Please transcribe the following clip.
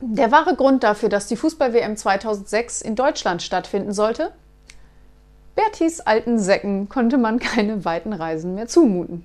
Der wahre Grund dafür, dass die Fußball-WM 2006 in Deutschland stattfinden sollte? Bertis alten Säcken konnte man keine weiten Reisen mehr zumuten.